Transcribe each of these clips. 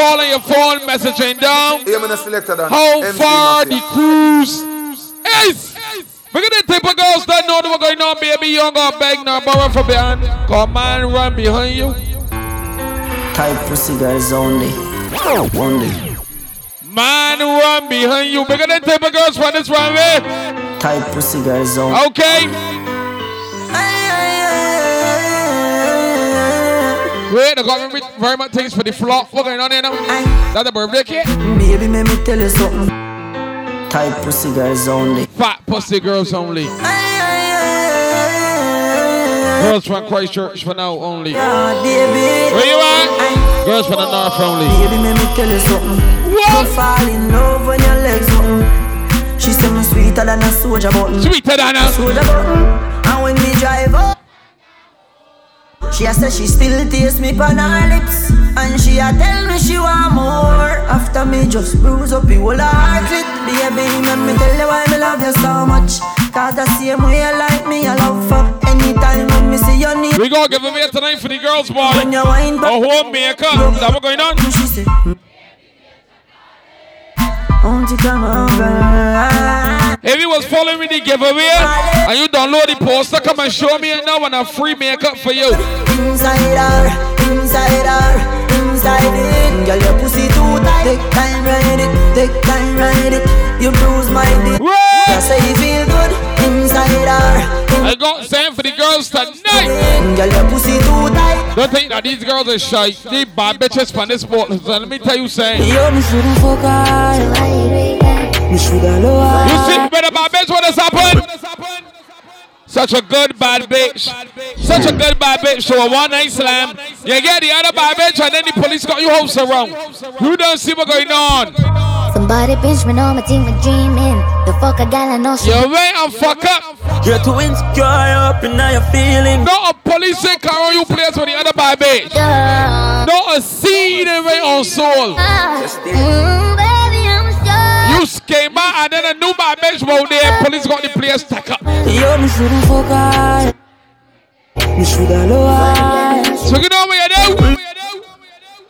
call on your phone, messaging down. Yeah, man, selected that. How far the cruise is. Look at the type of girls that know what's going on, baby. You don't got beg no borrow from behind. Come on, run behind you. Type pussy girls only. Only. Man, run behind you. Bigger than type of girls from this runway. Type pussy girls only. Okay. Wait, I got me very much things for the flop. What's going on here now? That's a birthday cake? Baby, let me tell you something. Type pussy girls only. Fat pussy girls only. Girls from Christchurch for now only. Yeah, baby. Where you at? Girls from the north only. Baby, let me tell you something. What? You fall in love when your legs open. She say me sweeter than a soldier button. Sweeter than a soldier button. And when we drive up, she a say she still taste me on her lips. And she a tell me she want more. After me just bruise up the whole heart it. Baby, let me tell you why me love you so much. Cause the same way you like me, I love for anytime when me see your need. We gonna give away tonight for the girls, boy. When you wind A back, home maker. Is that what going on? she say, won't you come over? If you was following me the giveaway and you download the poster, come and show me it now and a free makeup for you. Inside her, inside her, inside it. Girl, your pussy too tight. Take time, ride it. Take time, ride it. You bruise my dick. Just say you feel good inside her. I got same for the girls tonight. Girl, your pussy too tight. Don't think that these girls are shy. These bad bitches from this sport. So let me tell you something. Yo, me shouldn't fuck her. Me shoulda lower. You see, better bad bitch, what has happened? Such a good bad bitch. Such a good bad bitch. So a one night slam. You get the other bad bitch and then the police got you house around. You don't see what going on. Somebody pinch me on my team, I'm dreaming. The fuck a gal I know she. You wait and fuck up. You're too insecure up in your feelings. Not a police in car on you place with the other bad bitch. Not a seed in my own soul. Mm, baby, I'm sure. You came out and then a new bad bitch rolled there. Police got the place stuck up. Yo, me shouldn't fuck her. Me shoulda lower. So you know what you do?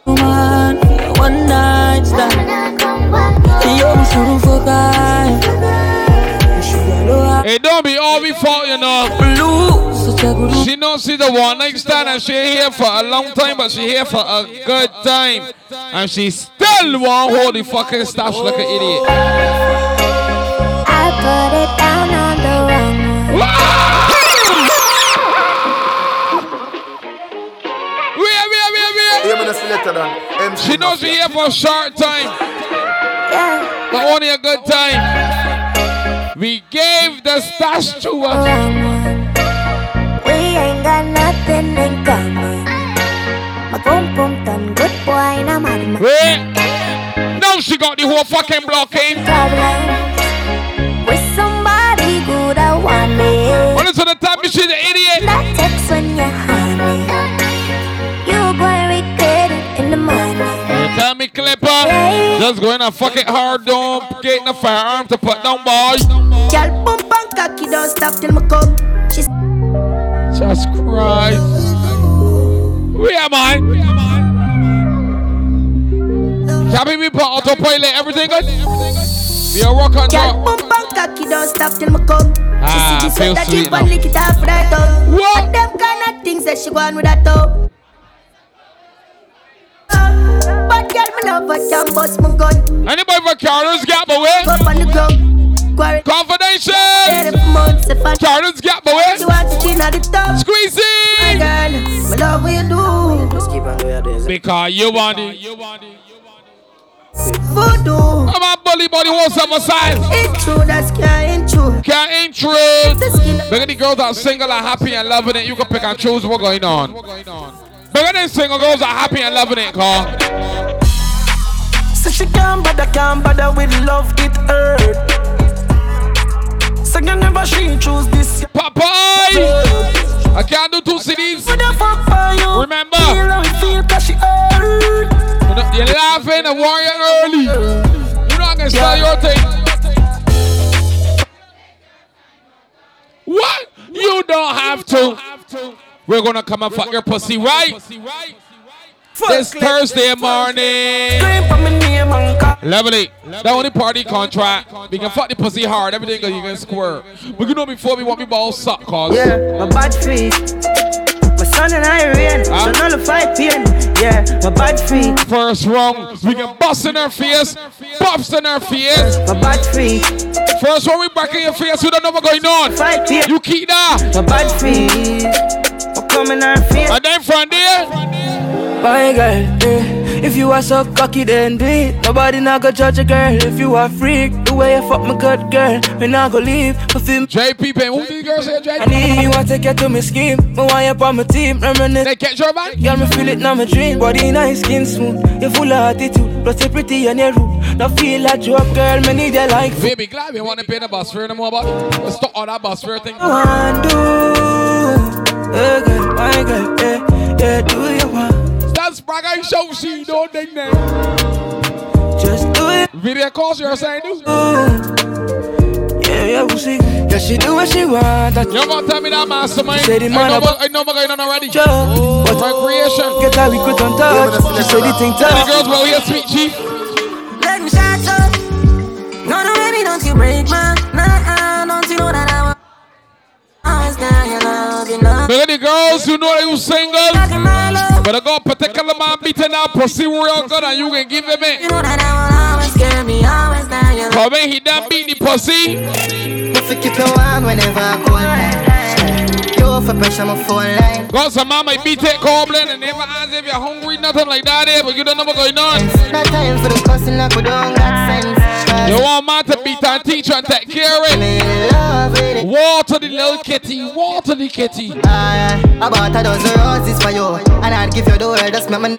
Woman, one night stand. Yo, me shouldn't fuck her. Me. It don't be all we fault, you know. Blue, such a good She don't see the one night stand and she here for a long time, but she here for a good time. And she still won't hold the fucking stash like an idiot. I put it down on the wrong one. She knows she here for a short time, Yeah. but only a good time. We gave the stash to. Wrong one. We ain't got nothing in common. Boom done good boy, now man. Wait. Now she got the whole fucking blocking. Problem with somebody good, I want it. What is on the time she's an idiot? That text when you're honey. You gonna regret it in the morning. Tell me, Clipper. Just go in and fuck it hard, don't get the firearm to put down, boy. Girl, bump and cocky, don't stop till me come. She's Jesus Christ. Where am I? Can we put autopilot? Everything good? We are rock Girl, roll. bump and cocky, don't stop till me come. Ah, she see the sweat that now. lick it off her tongue. What? And them kind of things that she want with her tongue. But girl, me love her, can bust my gun. Anybody for Carter's Gap away? Up on the ground. Quarry. Confidential. Seven months if I Gap away. She want to skin at the top. Squeeze My girl, me love what you do. Just keep on doing this. Because you want it. You want it. Voodoo. Come on, bully body wants some size. It's true, that's can't true. Can't ain't true. The. Look at the girls that are single and happy and loving it. You can pick and choose what's going on. what's going on. Look at them single girls are happy and loving it, Carl. So she can't bother, can't bother with love, it hurt. So you never she choose this. Popeye! I can't do two cities. We're gonna come and fuck your pussy, right? this Thursday morning. Scream for me name and call. Lovely. That only party contract. We can fuck the pussy hard. Everything you can square. But you know before we want me ball suck, cause. Yeah, my bad feet. My son and I rain, Huh? so nullify pain. Yeah, my bad feet. First round, we can bust in her face, pops in her face. My bad feet. First one, we back in your face, you don't know what's going on. Fight pain. You keep that. My bad feet. Coming our face. And then from there, My girl, eh. If you are so cocky, then do it. Nobody not go judge a girl. If you are freak, the way you fuck my good girl, me not go leave. My feel JP Payne, who these girls say, I JP? need you, want to take you to my scheme. Me want you on my team, reminisce. They catch your man? Girl, me feel it now, my dream. Body nice, skin smooth. You full of attitude, plus you pretty and you rude. Now feel like you up, girl. Me need you like. Baby, glad we want to pay the bus fare no more, but let's stop all that bus fare thing. I want do, yeah, girl, my girl, yeah, yeah, do you want? That's bragga show, she don't think that. Just do it. Video calls you're saying, do? Yeah, yeah, we'll see. Yeah, she do what she want. I You gonna tell me that mastermind? Say the I man know, about- what- I know what's going on already. just. Oh, but creation. get how we could on touch. She say the thing The girls well here, sweet chief. Let me shut up. No, no, baby, don't you break my Nah, don't you know that I want oh, Always down your girls who know that you single. But I got particular man beating that pussy real good and you can give him You it. know that I will always get me Come in, he done beat the pussy. You You Got some might beat it cobbling and never ask if you're hungry, nothing like that there, but you don't know what's going on. No time for the cussing I could don't got sense You want man to beat and teach and take care of it. Me in love with it Water the little kitty, water the kitty. I bought a dozen roses for you And I'd give you the word just make me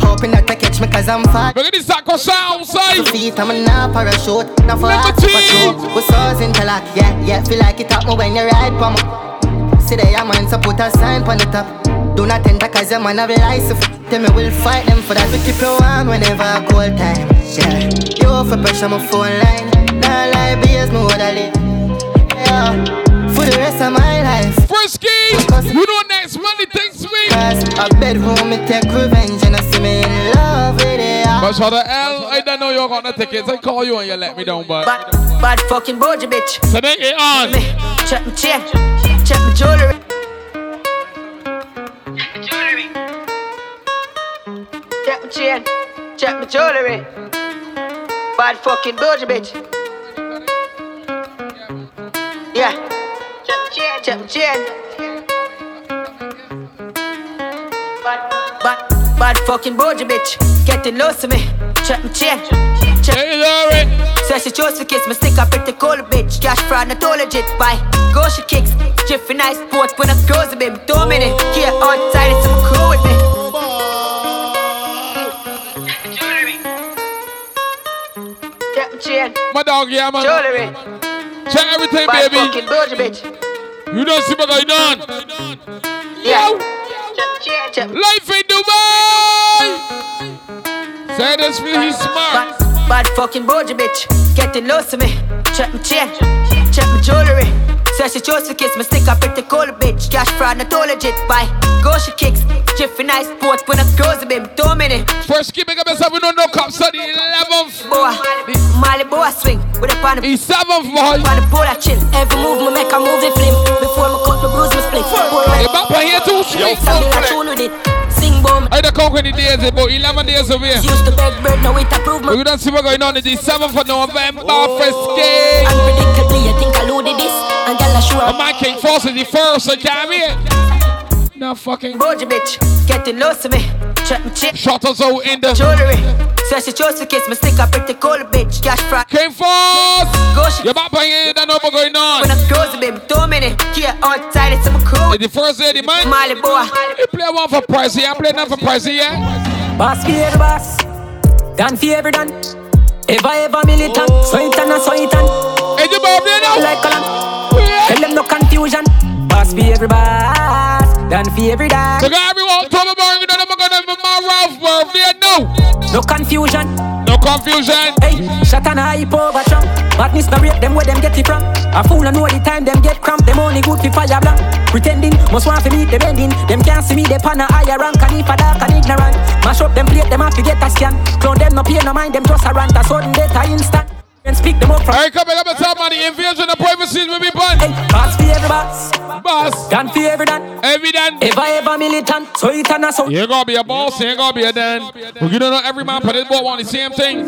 Hoping that you catch me cause I'm fat Look at this sacco sound side. Feet, I'm a nah parachute Now for Number heart, two. for true We source interlock, yeah, yeah Feel like it up me when you ride me See there, your man, so put a sign on the top Do not enter cause your man have lies So f- them, me will fight them for that We keep you warm whenever I cold time, yeah You for pressure my phone line Nah lie, BS me woulda live Yeah, for the rest of my life Frisky, you know next money things me. Cause a bedroom, me take revenge And I see me in love with it yeah. But for the L, I don't know you're gonna take it I call you and you let me down, but Bad, bad fucking boji bitch. today it on. Me, check my chain, check my jewelry. Chain, check my jewelry. Bad fucking boji bitch. Yeah. Check my chain, check my chain. Bad, bad, bad fucking boji bitch. Getting lost to me. Check my chain, check Hey, Larry. Says she chose to kiss me, stick up pretty cold bitch. Cash fraud, not all legit. Bye. Go she kicks, Jiffy nice sport when I close a baby. Two minutes, here outside, it's some crew with me. My dog, yeah, man. jewelry. Check everything, Bad baby. fucking doja bitch. You don't see what going on. Yeah. Check my chain, check Life in Dubai. Say this for he's smart. Bad, bad fucking boja bitch. Getting lost to me. Check my chain, check my jewelry. Says she chose to kiss me, stick up pretty cold bitch. Cash fraud, not all legit. Bye. Go she kicks, Jiffy nice sport when I close a baby. Two minutes. First, keep making myself, we don't know cops on the 11th. boy. Molly boy I swing with a pan He's 7th, boy. on the pole I chill. Every move me make a move it flim. Before me cut the bruise me split. Pour Hey, right back by here too, straight. Something with it. Sing. I don't count any days, eh, about 11 days away. Used to beg bread, now it approve we don't see what's going on in the 7th of November, Frisky. Unpredictably, I think I my King Force is the first, so damn it. No fucking Boja bitch, getting lost to me. Check my chip. shot us out in the Jewelry. Says she chose to kiss me, stick up pretty cold bitch. Cash fraud. King Force. Go she You're back by here, you don't know what's going on. when on. I close a baby. Two minutes. Here outside, it's some crew. It's the first day of the month. Molly boy. You play one for Pricey, I play none for Pricey, yeah? Boss for every boss, done for every done. Ever ever militant, oh. so it and a so it and Hey, you birthday now? like column. Tell them no confusion. Boss for every boss, done for every So done. got everyone, morning, you know I'm gonna have my Ralph birthday, no. No confusion. No confusion. Hey, shot and hype over trunk. Badness no rate them where them get it from. A fool I know the time them get cramp. Them only good for fire black. Pretending, must want to meet the bending. Them can't see me, they pan a higher rank. And if a dark and ignorant, mash up them plate, them have to get a scan. Clone them no pay no mind, them just a rant. A sudden data instant. And speak them up from. Hey, come back up and tell money. Invasion of privacy will be bun. Hey, boss for every boss. Boss. Gun for every done. Every done. Ever ever militant. So it and a so. You ain't gonna be a boss, you ain't gonna be a dan. But you don't know every man for this boat want the same thing.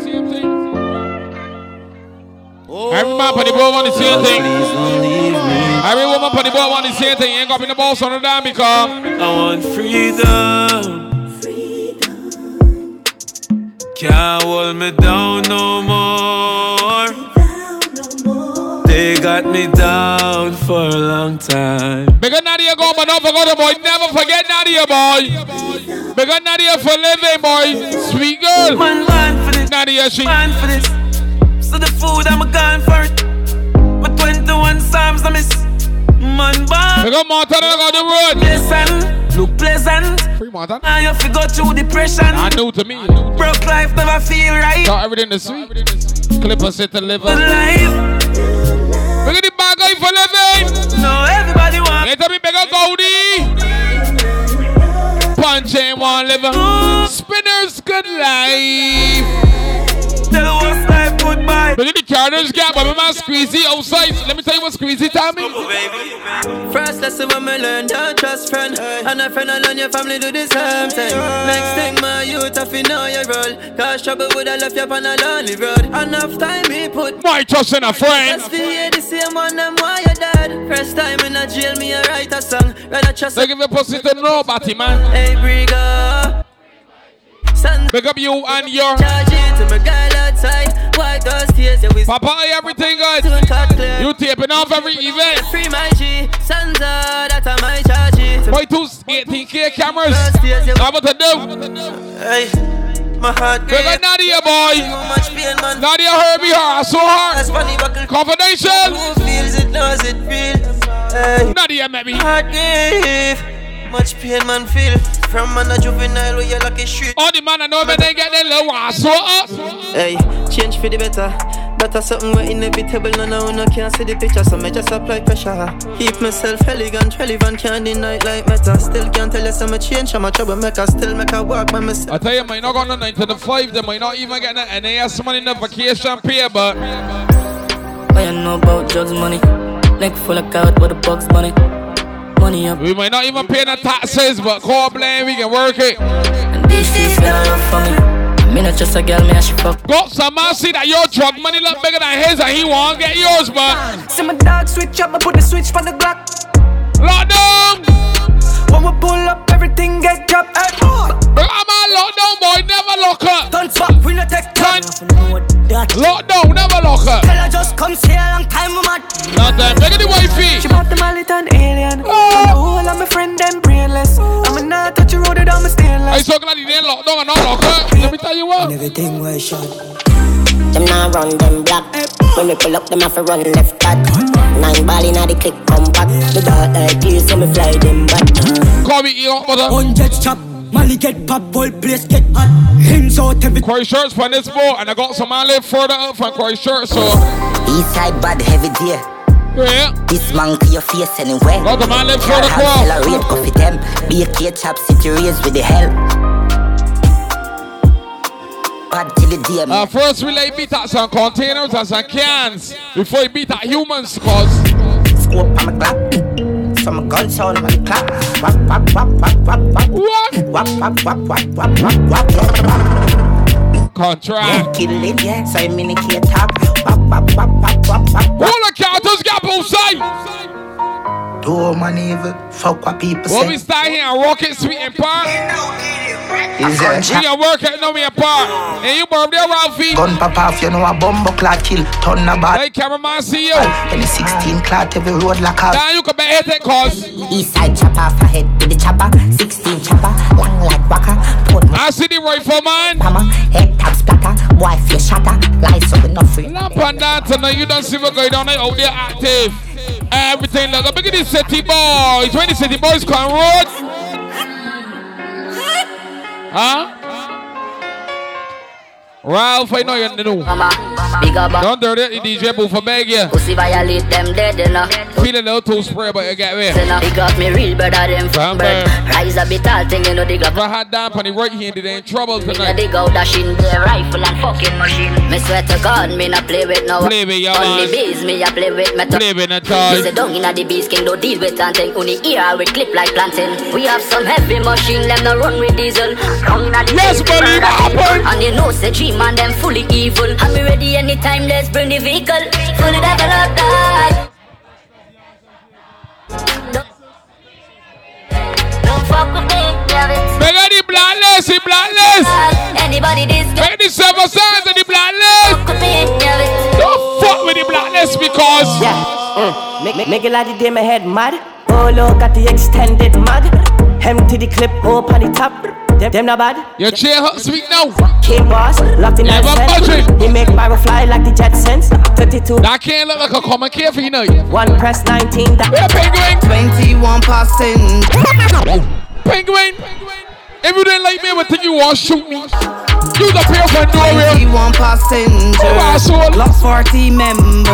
Every man for the boat want the same thing. Every woman for the boat want the same thing. You ain't gonna be the boss on the damn because I want freedom. Can't hold me down no more. They got me down for a long time. Because Nadia go, but don't forget the boy. Never forget Nadia, boy. Because Nadia for living, boy. Sweet girl. Man, man for this. Nadia, she. Man for this. So the food, I'm a gun for it. My 21 Psalms, I miss. Man, bad. Because Montana got the road. Listen, look pleasant. Free Montana. Now you to go through depression. I new to me. Broke life never feel right. Thought everything is sweet. Clipper sit to live. But life, Look at the bag guy for living. no, everybody want. Tell me bigger Goldie. Punch ain't one living. Spinners good life. Tell what's life goodbye. Look at the Carter's gap, but my man Squeezy outside. Let me tell you what Squeezy tell me. First lesson when me learn, don't trust friend And a friend alone, your family do the same thing Next thing, my youth, if you know your role Cause trouble would have left you on a lonely road Enough time he put My trust in a friend. Let's hear the same one, them why you dead First time in a jail, me a write a song Rather trust They give a pussy to nobody, man. Hey, Briga Son, Big up you and your charge it to my girl outside White those tears, yeah, we Papa, everything good. soon cut clear You taping off every event. Free my G, Sansa, that's a my charge Boy, two 18k cameras. How about to do? Hey, my heart up great Nadia, boy. Too much pain, man Nadia heard me hard, so That's hard. Confidential. Who feels it knows it real. Hey, Nadia, maybe. heart grief. Much pain man feel from man a juvenile where you like a street. All the man I know, but they get their low ass so up. Hey, change for the better. Better something where inevitable. No, no, no, can't see the picture, so me just apply pressure. Keep myself elegant, relevant, can't deny it like meta. Still can't tell you some me change, I'm a troublemaker. Still make a work by myself. I tell you, might not go on the 9 to the 5, they might not even get the NAS money in the vacation pay, but What you know about drugs money? Neck full of clout with the box money. Money up we might not even pay the taxes, but call blame, we can work it. and these streets got love for me. Me not just a girl, me a she fuck. Got some man see that your drug money look bigger than his and he won't get yours, but See my dog switch up, I put the switch for the Glock. lockdown. When we pull up, Everything was shot. Them now run them black. When we pull up, them have to run left back. Nine ball inna the click compact. The dark eye clear, so me fly them back. Call me Eon, brother. Hundred chop, Molly get pop, whole place get hot. Hands out, every Quarry shirts from this boat, and I got some man live further up from Quarry shirts, so East side bad heavy deer. yeah. This man to your face anywhere. Got the man live Can't further cross. accelerate, coffee them. Be a kid chop, city race with the hell. Bad till the DM. Uh, first we lay beat out some containers and some cans before you beat out humans, cause Scope on my clock. So my gun sound on the clock. Wap, wap, wap, wap, wap, wap. what? Wap, wap, wap, wap, wap, wap, wap, wap. Contract. Kill it, yeah. So I minicate top. Wap, wap, wap, wap, wap, wap, wap. All the counters got both sides. Do man evil. Fuck what people When we start here and rocket sweet and park, Is there a we shot? can work at no me and park. And you burn there, Ralphie. Gun pop off, you know a bumbo clock kill. Ton of bad. Hey, cameraman, see you. When the 16 clot every road like a. Now you can bet hit cause East side chopper off ahead with the chopper. 16 chopper, long like waka. Put I see the rifle man. hammer, head tap splatter. Boy, feel shatter. Lies up enough free. Lamp and dance tonight, you don't see what going on out there active. Everything like look at these city boys. When the city boys come road. Huh? Ralph, I know you know. Mama, big up. Don't do that, the DJ booth for beg you. Pussy violate them dead, you. Feel a little too spray, but you get me. Big up me real better than Fam, bird. Rise a bit tall thing, you know, dig up. If I had down on the right hand, they in trouble Me tonight. dig out dashing the rifle and fucking machine. Me swear to God, me not play with no. Play with your On the man. bees, me a play with metal. Play with a Me toy. say down inna the bees, king don't deal with anything. Only ear with clip like planting. We have some heavy machine, them no run with diesel. Down inna the Yes, bees, believe murder it kill. happen. And you know, say three man them fully evil. And me ready anytime, let's bring the vehicle. Fully developed, die. Don't- Don't fuck with me, Make the black list, the black list. Anybody this Make the seven signs of the black list. fuck with me, yeah, it's Don't fuck with the black because. Yeah. Mm. Make, make, make a lot of day my head mad. Oh, look at the extended mag. Empty the clip, up on the top. Them, them not bad. Your chair hot sweet now. King boss, locked in Yeah, my but set. budget. He make barrel fly like the Jetsons. 32. That can't look like a common care for you know. One press 19. That Yeah, penguin. 21 percent. Penguin. Penguin. If you didn't like me, I would think you want to shoot me. You the pair for nowhere. 21 passengers. Oh, asshole. Lost 40 members.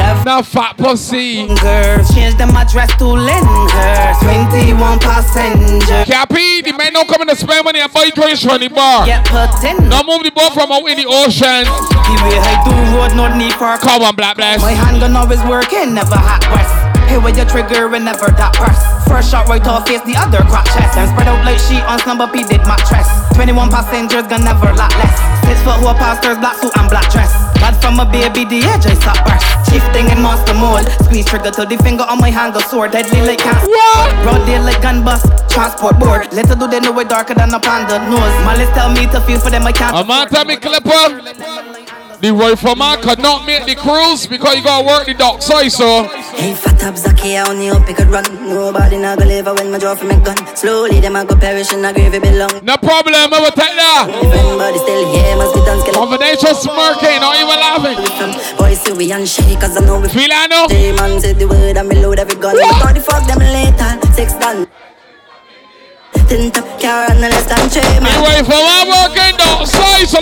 Left Now fat pussy. girls. Change them address to Lenders. 21 passengers. Cappy, the men don't come in to spend money and buy drinks from the bar. Get put. Now move the boat from out in the ocean. The way I do road, no need for Come on, black blast. My handgun always working, never hot west. Hey, with your trigger whenever that press. First shot right off face, the other crack chest. And spread out like sheet on slumber P did mattress. 21 passengers gonna never lack less. Six foot who pastors, black suit and black dress. Bad from a baby, the edge I stop burst. Chief thing in monster mold. Squeeze trigger till the finger on my hand go sore. Deadly like cancer. What? Broad day like gun bust. Transport board. Little do they know it darker than a panda nose. Malice tell me to feel for them I can't. A man tell me clipper. The rifleman could not make the cruise because you gotta work the dock side, so. Hey, fat up Zaki, I only hope he could run. Nobody not gonna live when my draw from my gun. Slowly, them I go perish in a grave it belong. No problem, I will take that. If anybody still here, must be done. Confidential smirking, not even laughing. Boys, we and shake, cause I know we Feel I know? J man said the word and me load every gun. But the fuck them later, six done. Tin top car and the less than three man. rifleman working dock side, so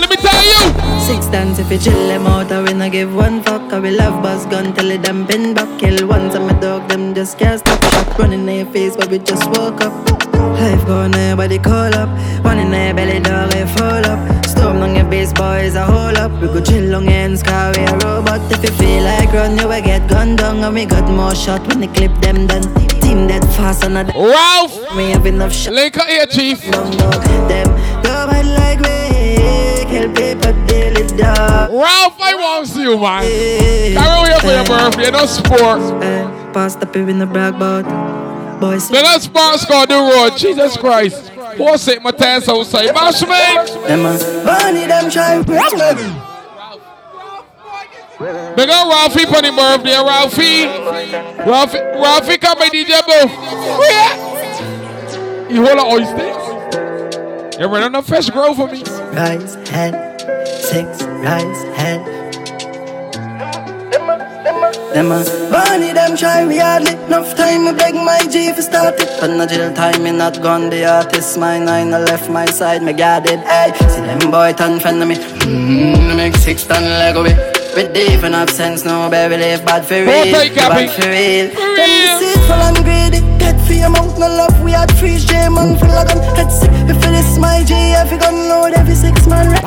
Six dance if you chill them out, I will not give one fuck. I will love buzz gun till it them pin back. Kill once and my dog, them just can't stop. Shot running in your face, but we just woke up. Life gone, everybody call up. One in their belly, dog, I fall up. Storm on your base, boys, a hold up. We go chill on ends, car we a robot. If you feel like run, you will get gunned down. And we got more shot when they clip them done. Team that fast on a Ralph, We have enough shot. link up here, chief. Dog, them dog. Ralph, I want to see you, man. Carry here for your birthday, no sport. Eh, Pass the pib in the brag bout. Boys, Then that sports go the road, Jesus Christ. What's it, my outside? Bash me. them a bunny them try break me. Big up Ralphie for the birthday, Ralphie. Ralphie, Ralphie come by DJ Boo. Yeah. You hold an oyster? You ready on the fish grow for me? Rise head, six rise head. Them a bunny them try me hardly. Enough time I beg my G for start it. But no jail time me not gone. The artist mine I no left my side me guarded Ay, see them boy turn friend of me. Mmm, make six ton leg away with deep enough sense, no baby live bad for real, bad for real. Them deceitful and greedy, for your mouth, no love. We had free J man full of gun, head sick. If it is my G, every gun load, every six man ready.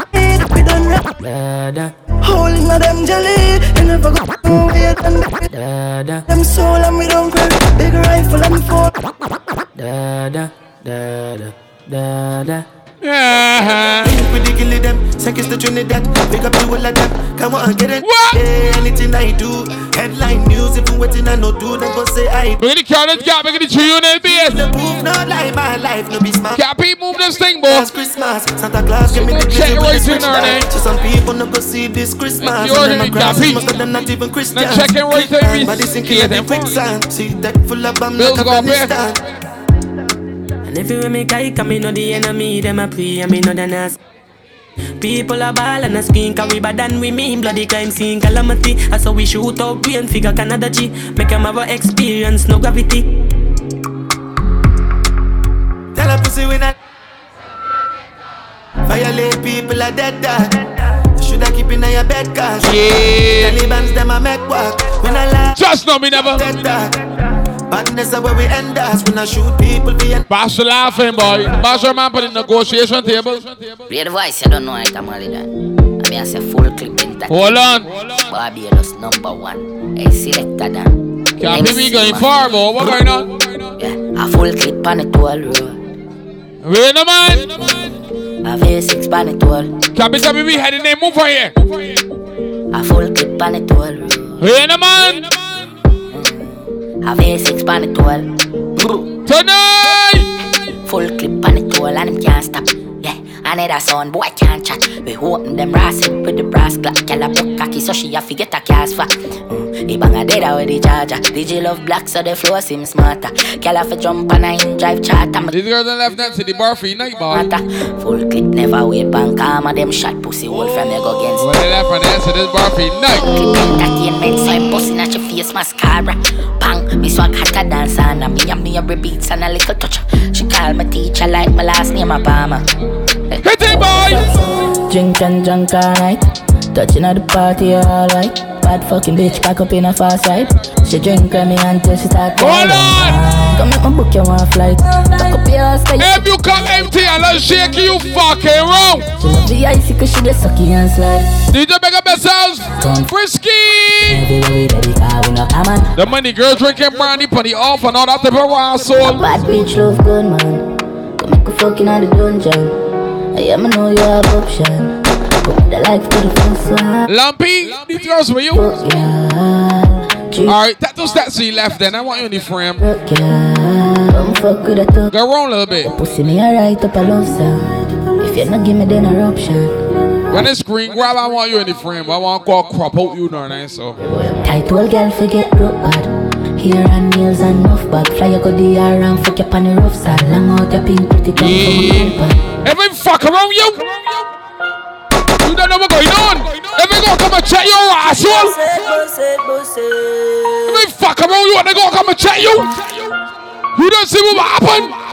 We done rap. Da Holding of them jelly, you never go away and da da them soul and we don't cry. Big rifle and four. da da da da da da. Yeah. With the gilly them, seconds to Trinidad. Pick up the whole of them. Come on, get it. What? Yeah, anything I do. Headline news, if you waiting, I no do. Then go say I. Look at the carrot gap, at the tree on the base. The proof, not like my life, no be smart. Cappy, move this thing, boy. Last Christmas, Santa Claus give me the Check it right in there? So some people no go see this Christmas. You already a Cappy. most of them not even Christians. Now check it right there, Body sinking in quicksand. See that full of Bills like go up here. Afghanistan. And if you I come, me know the enemy, them a pray, and me know the nas. People are ball and a screen, cause we bad than we mean bloody crime scene calamity. That's how we shoot out brain figure Canada G. Make them have a experience, no gravity. Tell a pussy we not Violate people are dead dog shoulda keep in your bed, cause Yeah. Taliban's them a make work. When I lie, Just know me never. dead dark. Badness is where we end us. When I shoot people, we end Bash the laughing boy. Bash your man put in negotiation table. Read the voice, you don't know it, I'm only that. I mean, I say full clip in that. Hold on. Barbados number one. Hey, selected them. Can't be me going far, boy. What going on? Yeah, a full clip on the toll road. Wait a man. A V6 on the toll. Can't be telling me we heading there. Move for here. A full clip on the toll road. Wait a man. A V6 on the toll. Tonight. Full clip on the toll and them can't stop. Yeah, I need a sound boy can't chat. We open them brass it with the brass clock. Girl a broke cocky so she a fi get a cast fat. Mm, he bang a dead with the charger. DJ love black so the flow seem smarter. Girl a fi jump on a in drive charter. These girls on left hand to the bar for night, boy. Full clip never wait bank armor them shot pussy hole from you go against. When they left hand hand to this bar for night. Clip Entertainment so I'm busting at your face mascara. Bang, me swag hotter than sauna. Me and me every beats and a little touch. She call me teacher like my last name Obama. Hit it, boy. Drink and drunk all night. Touching at the party, alright. Bad fucking bitch, back up in a fast side. She drink on me until she start Hold on. Come make my book you one flight. Back up your ass, like If you come empty and let's shake you fucking wrong. She love the icy cause she just sucky and slide. DJ Mega Bessels. Frisky. Everywhere we ready, car we no come on. The money girl drinking brandy, putty off and all that type of raw soul. Bad bitch love good man. Come make a fucking out the dungeon. I am I know you have option. Put the life to the first one. Lumpy, these girls were you? Alright, that was that see left then. I want you in the frame. Come fuck with a talk. Go wrong a little bit. Pussy me alright up a love song. If you're not give me then a option. When it's screen grab, I want you in the frame. I want to call crop out you know what I mean? So Tight old girl forget broke bad. Hair and nails and enough bag. Fly you go the air and fuck up on the rough side. Long out your pink pretty tongue from a compound. If I fuck around you, you don't know what's going on. If I go come and check your asshole, if I fuck around you and they go come and check you, you don't see what happen.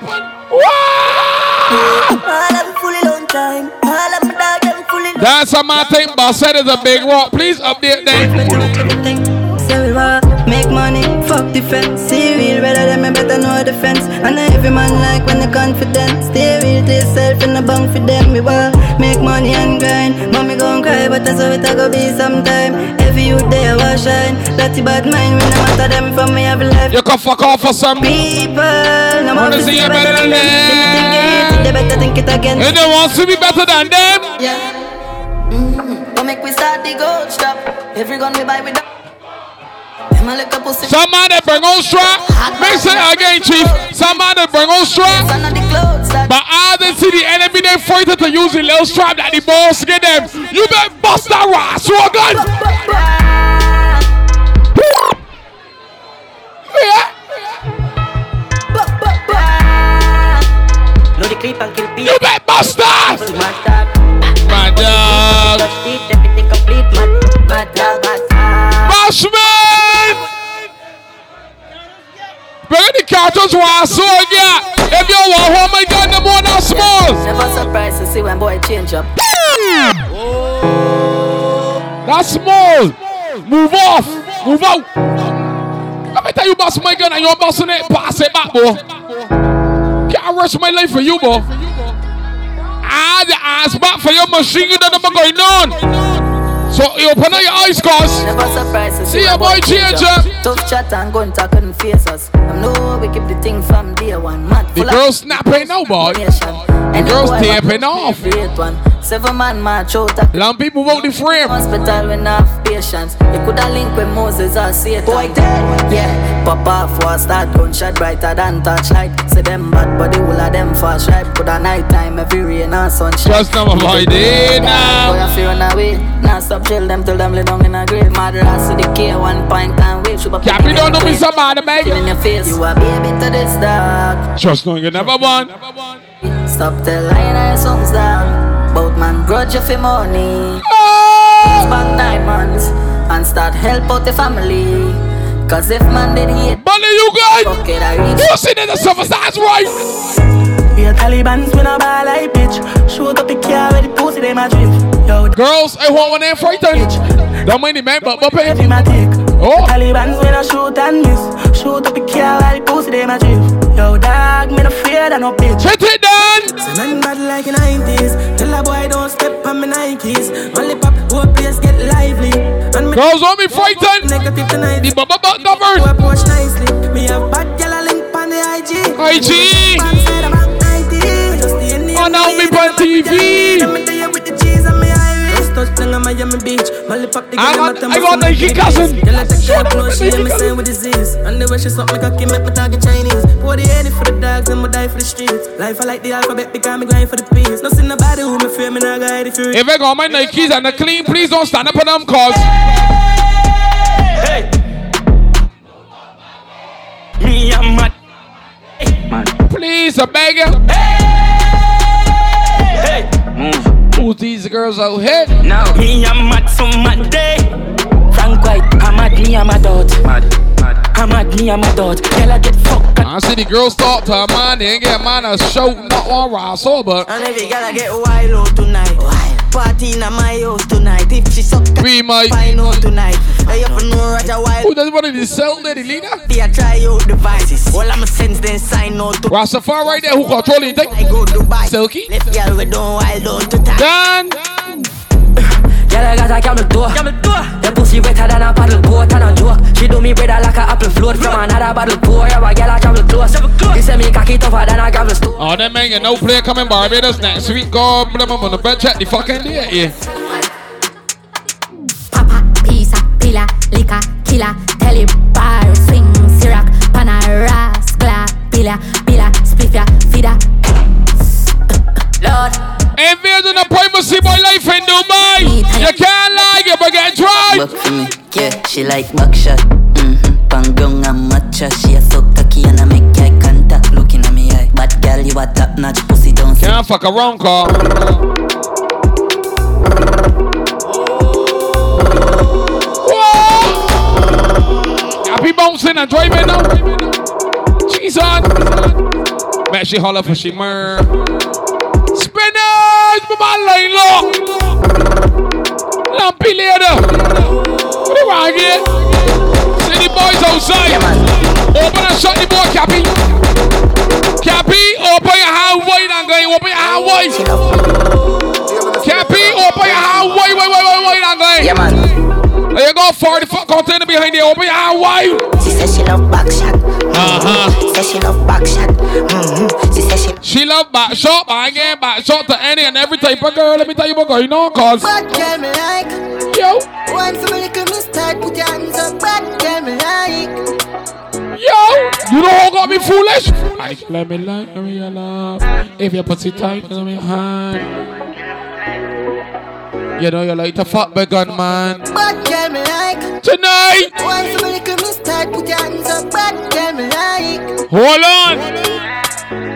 That's a my thing, boss said it's a big rock. Please update. Say we want make money, fuck defense. See real better than me better know defense. And every man like when they confident. Stay real to yourself in the bunk for them. We want make money and grind. Mommy gon' cry, but that's how it a go be sometime. Every youth there will shine. That's bad mind when no matter them from me have life. You can fuck off for some people. No Wanna see you better than them. They better think it again. And they want to be better than them. Yeah. But make we start the gold stop. Every gun we buy with the. Them a little pussy. Some man that bring on strap. Make say again, chief. Some man that bring on strap. But all they see the enemy they fighting to use the little strap that the boss get them. You better bust that ass, so gun. Load the clip and kill people. You better bust that. Dog. My dog. Touch it, everything complete. Mad, mad dog, mad dog. Bashman! Bring the cartons to our soul, yeah. If you want home, my God, the more than small. Never surprised to see when boy change up. That's small. Move off. Move out. Let me tell you, boss my gun, and you're bossing it. Pass it back, boy. Can't rush my life for you, boy. Ah, the back for your machine. You don't know what's going on. So you open up your eyes, cause. Never surprised to See see your when boy change up. Tough chat and gun talk couldn't face us. I'm no we keep the thing from day one. Mad The full girl of snapping now, boy. The And girl's boy taping off. Great one. Seven man march out a Long people out the frame. hospital with enough patience. You coulda link with Moses or Satan. Boy dead. Yeah. Pop off was start gunshot brighter than touchlight. Say them bad body all of them fast right. Coulda night time every rain and sunshine. Just now, my boy, did Boy. I feel run away. Now stop chill them till them lay down in a grave. Mad ass to the K one point and wave. Should Cappy don't know me somebody, man. in your face. You a baby to this dog. Just know you never won. Stop the line and songs down. Both man grudge you for money. Ah! Back nine months and start help out the family. Cause if man did hate, Money you guys. okay, I reach. You see that the summer starts right. We are Taliban's when I buy like bitch. Shoot up the car where the pussy they my drift. Girls, I want one there frightened. Don't mind the man, but but pay. Oh. Taliban's when I shoot and miss. Shoot up the car while pussy them a drift. Yo, dog, me no afraid of no bitch. Hit it down. So nothing bad like in 90s. Tell a boy don't step on my Nikes. Only pop, whole place get lively. And me Girls want me frightened. Negative tonight. The butt covered. Who approach nicely. Me have bad gal a link on the IG. IG. Fans I'm on ID. Just the Indian Oh, now me on TV. Miami Beach. Molly pop the I girl, got- I'm I got a Nike cousin. Girl, I take her clothes, she hear me saying with disease. And the way she suck me cocky, make me talking Chinese. Pour the head for the dogs and me die for the streets. Life I like the alphabet because me grind for the peace. No see nobody who me fear, me not guide if you If I got my Nikes and the clean, please don't stand up on them cause. Hey. Me, I'm mad. Please, I beg you. Mm. Who's these girls out here? Now, me, I'm mad some mad day. Frank White, I'm mad, me, I'm a dot. Mad, mad. I'm mad, me, I'm a dot. Girl, I get fucked. I see the girls talk to a man, they ain't get a man a show, not one raw but And if you gotta get wild out tonight, party in my house tonight. If she suck, we might find out tonight. I have know Roger Wild. Who does want to sell there, the leader? Be a try out devices. All I'm sense then sign out to. Rastafari right there, who control anything? I go Dubai. Silky. Left girl we don't wild out to time. Done. Girl, I got a camel toe. Camel toe. Your pussy wetter than a paddle boat and a joke. She do me better like a apple float from another bottle pour. Yeah, girl, I travel close. He say me cocky tougher than a gravel stone. Oh, that man, you no player coming Barbados next week. God, blame him on the bed check the fucking day, yeah. Papa, pizza, pila, liquor, killer, telly, bar, swing, syrup, pana, ras, gla, pila, pila, spliffia, fida. Lord. Invasion of privacy boy life in Dubai. You can't lie, you but get dry. Back for me, yeah, she like backshot. Mm-hmm. Pangyong and matcha, she a so cocky and I make eye contact, looking at me eye. Bad girl, you a top notch pussy, don't. Can't fuck around, call. Happy bouncing and driving now. She's on. Bet she holler for she mer. Spinners, my man line low. Lampy later. What do I get? See the boys outside. Open and shut the door, Cappy. Cappy, open your hand wide and going. Open your hand wide. Cappy, open your hand wide, wide, wide, wide, wide and going. Yeah, man. There you go, 40 foot container behind you. Open your hand wide. She says she love back shot. Uh-huh. Says she love back shot. Mm-hmm. She says she She love back shot, but I get back shot to any and every type of girl. Let me tell you what girl you know, cause Bad girl me like Yo One for me little mistake Put your hands up Bad girl me like Yo, you know who got me foolish? I let me like me your love. If your pussy tight, let me hand. You know you like to fuck the gun, man. Bad girl me like Tonight. One for me little mistake Put your hands up Bad girl me like Hold on.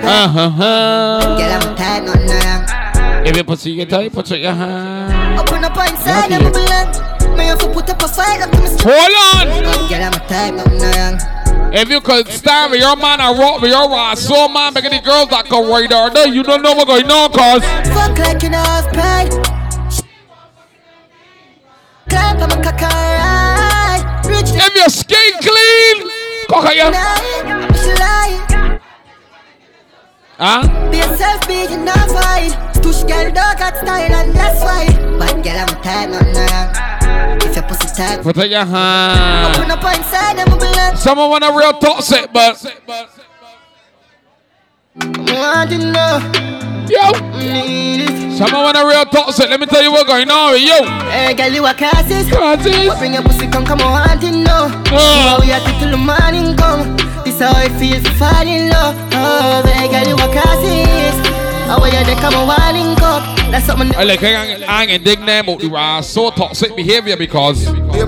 Uh-huh. Girl I'm tired nothing wrong If your pussy get tight, put your hand. Open up inside I'm a belong have to put up a fight to Hold on. I'm If you could stand with your man and rock with your ass, so man, making the girls that come right there, you don't know what's going on, cause Fuck like you know have pride Clap on my cock alright if your skin clean, cock you. Lying She lying Huh? Be yourself, be you not fight. Stush girl, dog got style, and that's why. But girl, I'm tired, nothing wrong. If your pussy tight, Put your hand. open up inside, I'm a. Someone want a real toxic, but I want to know, yo, need someone want a real toxic. Let me tell you what's going on with you. Hey, girl, you a classes. Classes. Bring your pussy come, come on, want to know. Uh. We are till the morning come. This how it feels to fall in love. Oh, hey, girl, you a classes. How we are they come on, walling up. That's something. I like I ain't, I ain't indignant about the raw so toxic behavior because Hear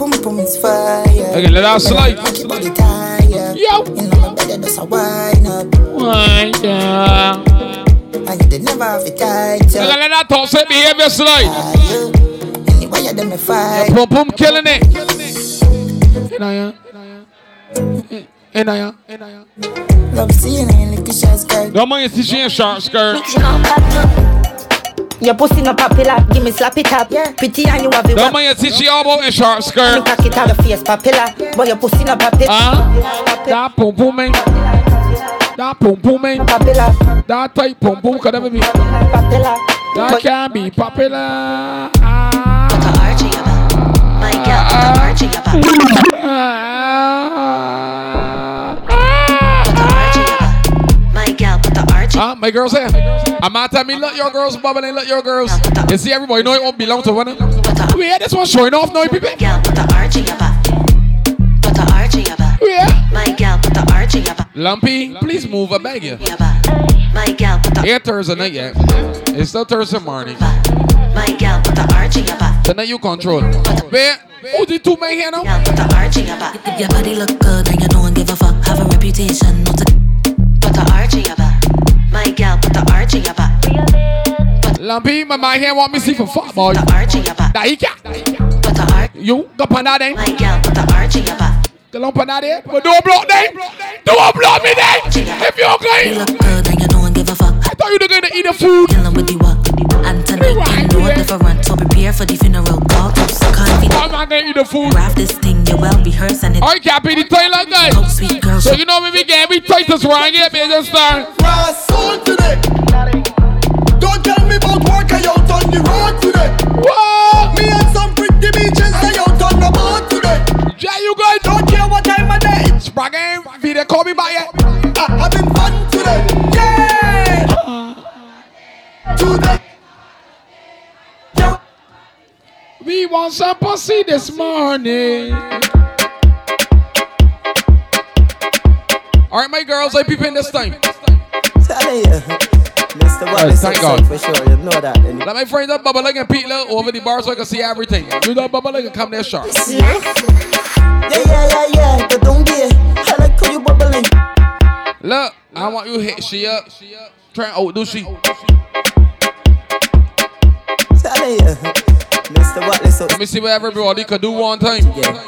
pum pum is fire. okay, let us slide. Your body tired. Yo, You know my bed just a wine up. why yeah. And you did never have it tight. Okay, let that toxic behavior slide. Anyway, you them me fight. Pum pum killing it. Inaya, Inaya, Inaya. Love seeing you in the shots, girl. Don't mind you see she in short skirt. Your pussy no popular, give me slap it up. Yeah. Pretty and you have it. Don't mind you teach you all about a short skirt. Cock it out your face popular, but your pussy no popular. Huh? That pum pum man. That pum pum man. Popular. That type pum pum could never be. Popular. That can be popular. Ah. My girl, put the arch in your back. My put the arch in Ah, my girls here. I'm not telling me let your girls bubble and let your girls. You see everybody know it won't belong to one. Yeah, this one showing off now, people. Girl, put the arch in your back. Put the arch in your back. Yeah. My gal, put the arch in your. Lumpy, please move. I beg you. My gal, put the Ain't Thursday night yet. It's still Thursday morning. my gal, put the arch in your back. Tonight you control. Wait, who the two men here now? Put the arch in your back. Your body look good and you don't give a fuck. Have a reputation, not to Put the arch in the arch in your back. Lumpy, my man here want me see for fuck boy. The arch in your. That he can. Put the arch. You go pan that then. My girl, put the arch in your back. Go on pan that there. But don't block them. Don't block me then. If you're going. look good and you don't give a fuck. I thought you were going to eat the food. Killing with the? And tonight you know different. So prepare for the funeral. Call to confident. I'm not going to the food. Grab this thing, you well rehearsed and it. I can't be the Thailand oh, guy. Oh, sweet girl. So you know when we get we Titus wrong here, me just start. Brass soul today. Don't tell me about work I out on the road today. Whoa! Me and some pretty bitches I out on the boat today. Yeah, you good? Don't care what time of day. Sprang in, video call me back yet. We want some pussy this morning. All right, my girls, I peep in this time. Tell you. Mr. Wallace thank God. for sure, you know that. And Let my friends up bubble like and Pete Lil over the bar so I can see everything. You know bubble like and come there sharp. Yeah, yeah, yeah, yeah, but don't be. I like how you bubbling. Look, I want you hit she up. Try and outdo she. Tell you. Mr. Wallace. Let me see what everybody could do one time. Yeah.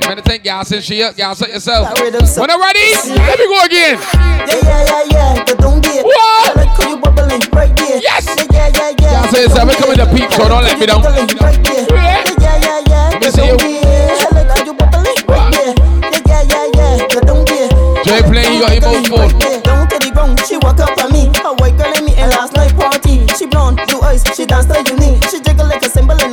You better think y'all set she up, y'all set yourself. So- When I'm ready, let me go again. Yeah, yeah, yeah, yeah, but don't be. What? I like how you bubbling right there. Yes. Yeah, yeah, yeah, yeah. Y'all say yourself, we coming to peep, so don't let me down. Right. Yeah. Yeah, yeah, yeah, yeah. Let me see you. be. I like how you bubbling right there. Yeah, yeah, yeah, yeah, but don't be. Jay playing, you got your mouth full. Down to the ground, she walk up on me. A white girl in me and last night party. She blonde, blue eyes, she dance like unique.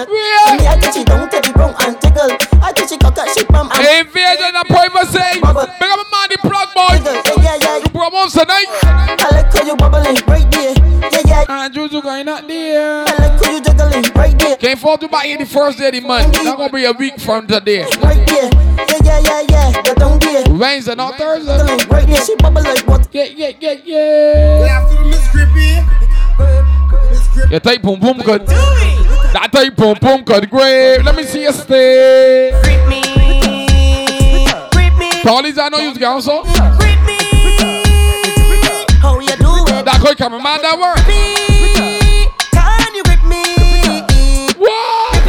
Me, I think she down to the ground and jiggle. I think she cock up, she pump and Invasion of privacy. Big up a man, the plug boy. Yeah, yeah, yeah. You promos tonight. I like how you bubbling right there. Yeah, yeah. And Juju going out there. I like how you juggling right there. Can't fall to back in the first day of the month. Not gonna be a week from today. Right there. Yeah, yeah, yeah, yeah. But don't be. Wednesday, not Thursday. Juggling right there. She bubble like what? Yeah, yeah, yeah, yeah. After Miss Grippy. Miss Grippy. You type boom boom good. That type boom boom good. Great. Let me see you stay. Grip me, grip me, Tallies, I know you girl so. grip me. How you do it? That could come man that work. Can you grip me? What?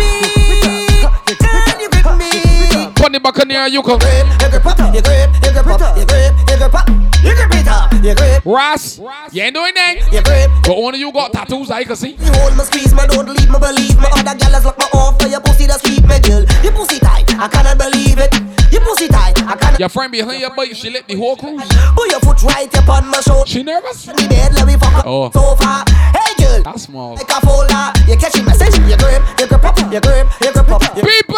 Can you grip me? Funny Buccaneer, you come. You grip up, you grip, you grip up, you grip, you grip up, you grip it up, you grip, Ross, you ain't doing that. you grip. But only you got tattoos, I can see. You hold my squeeze, my don't leave me believe me. Other gals lock me off for your pussy that's keep me girl. Your pussy tight, I cannot believe it. Your pussy tight, I cannot. Your friend behind your bike, she let the whole crew. Put your foot right upon my shoulder. She nervous? The bed, let me fuck Oh. up so far. Hey girl, That's small. like a folder. You catch the message, you grip, you grip up, you grip, you grip up, you People!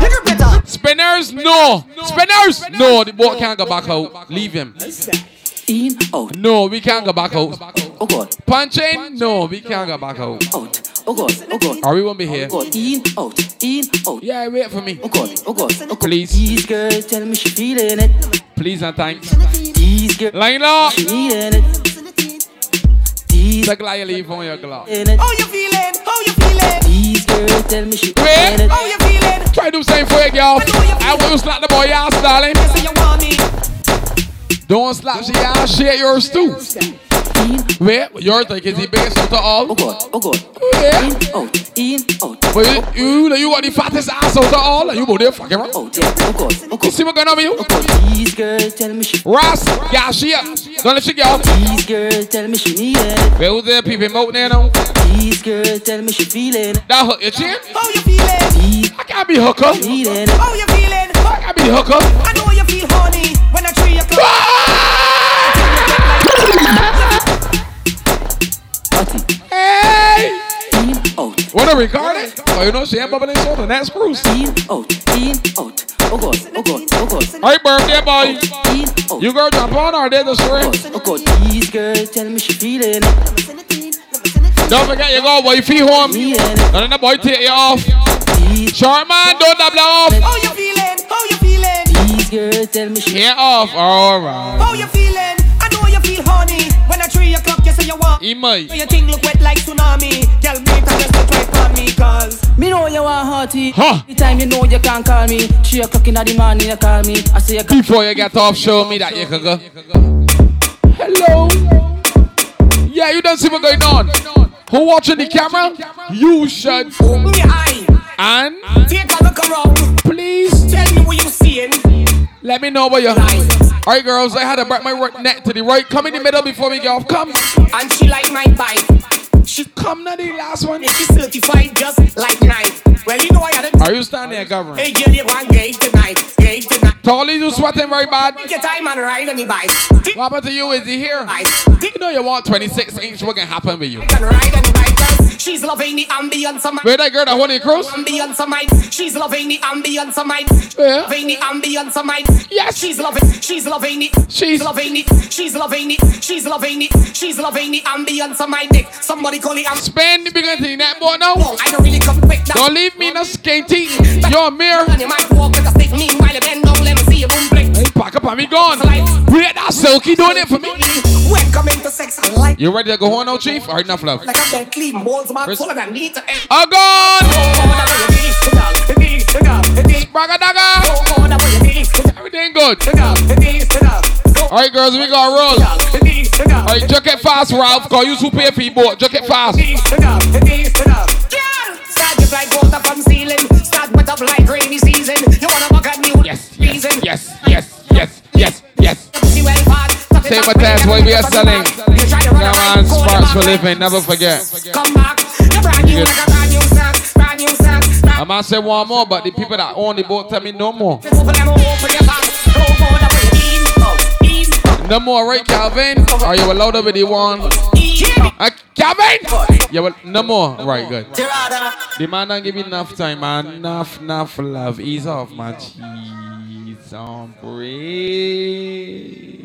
you grip it up. Spinners, no. Spinners, no. The boy can't go back out. Leave him. In, out, No, we can't go back out. oh god, Punching, no, we can't go back out. out, oh god, oh god, Or we won't be here. oh god, in, out, in, out, Yeah, wait for me. oh god, oh god, oh god. Please. These girls tell me she feeling it. Please and thanks. These girls Line up. she needing it. These Take like you leave on your glove. in it. How you feeling? How you feeling? These girls tell me she Wait. feeling. How you feeling? Try to do same for you, girl. I want you to slap the boy ass, darling. Say you want me? Don't slap she ass, share yours too. Wait, yours like is the biggest out of all? Oh god, oh god, Yeah. in, out, in, out, But you, you, you got the fattest ass out of all, and you go there fucking right. Oh, out, yeah, oh god, oh You see what going on with you? Oh god, these girls tell me she Ross, yeah, she up. Don't let she go. These girls tell me she need it. Wait, who's there? People out there now? Please, girl, tell me she feeling. That hook your chin? How you feeling? I can't be hooker. Feeling. How you feeling? I can't be hooker. I know you feel horny when I treat tree o'clock. Hey! Out. What are we recording? Oh, you know she ain't bubbling soda. That's screws. In, out, in, out. Oh God, oh God, oh God. Hey, birthday boy. You girl jump on or they the string? Oh God, please, girl, tell me she feeling. Don't forget you got wifey home. And then the boy take you off. Short man, don't double off. How you feeling? How you feeling? Please, girl, tell me she Get off. All right. How you feeling? You say you want. He might. Your thing look wet like tsunami. Girl, me and just to try for me, cause. Me know you want hearty. Huh. Anytime you know you can call me. Three o'clock in the morning you call me. I say you can. Before you get off, show me that you can go. Hello. Yeah, you don't see what's going on. Who watching the camera? You should. And Take a look around. please Tell me what you seeing. let me know what you. Alright, girls, I had to break my right neck to the right. Come in the middle before we get off. Come. And she like my bike. She come now the last one. She certified just like nine. Well, you know I gotta. Are you standing there, governor? Hey, girl, you want gauge tonight? Gauge tonight. Tolly, you sweating very bad. Take your time and ride on the bike. What happened to you? Is he here? You know you want 26 inch. What can happen with you? Ride on the bike. She's loving the ambience of my. Where that girl that the cruise? Ambience of mine. She's loving the ambience of mine. Yeah. Loving the ambience of mine. Yes. She's loving. She's loving it. She's loving it. She's loving it. She's loving it. She's loving the ambience of my dick. Somebody call it. Am- Spend the bigger thing that boy now. I don't really come quick. Don't leave me no skinty. You're a mirror. And you might walk with a stick. Meanwhile, you bend down. Let me see your boom blink. Hey, pack up and be gone. Wait, that silky doing it for me. Welcome into sex and life. You ready to go home now, chief? Alright, enough love. Like a bed clean balls, man, full of that need to end. Spraga daga. Everything good. Alright, girls, we got roll. Alright, jerk it fast, Ralph. Call you super pay boat. Jerk it fast. Yes, yes, yes, yes, yes, yes. Say my test, what we are selling. Come on, sparks for living. Never forget. Come back. I might say one more, but the people that own the boat tell me no more. No more, right, Calvin? Are you allowed with the one? Uh, Calvin? Yeah, well, no more. Right, good. The man don't give you enough time, man. Enough, enough love. Ease off, man. Jeez, on break.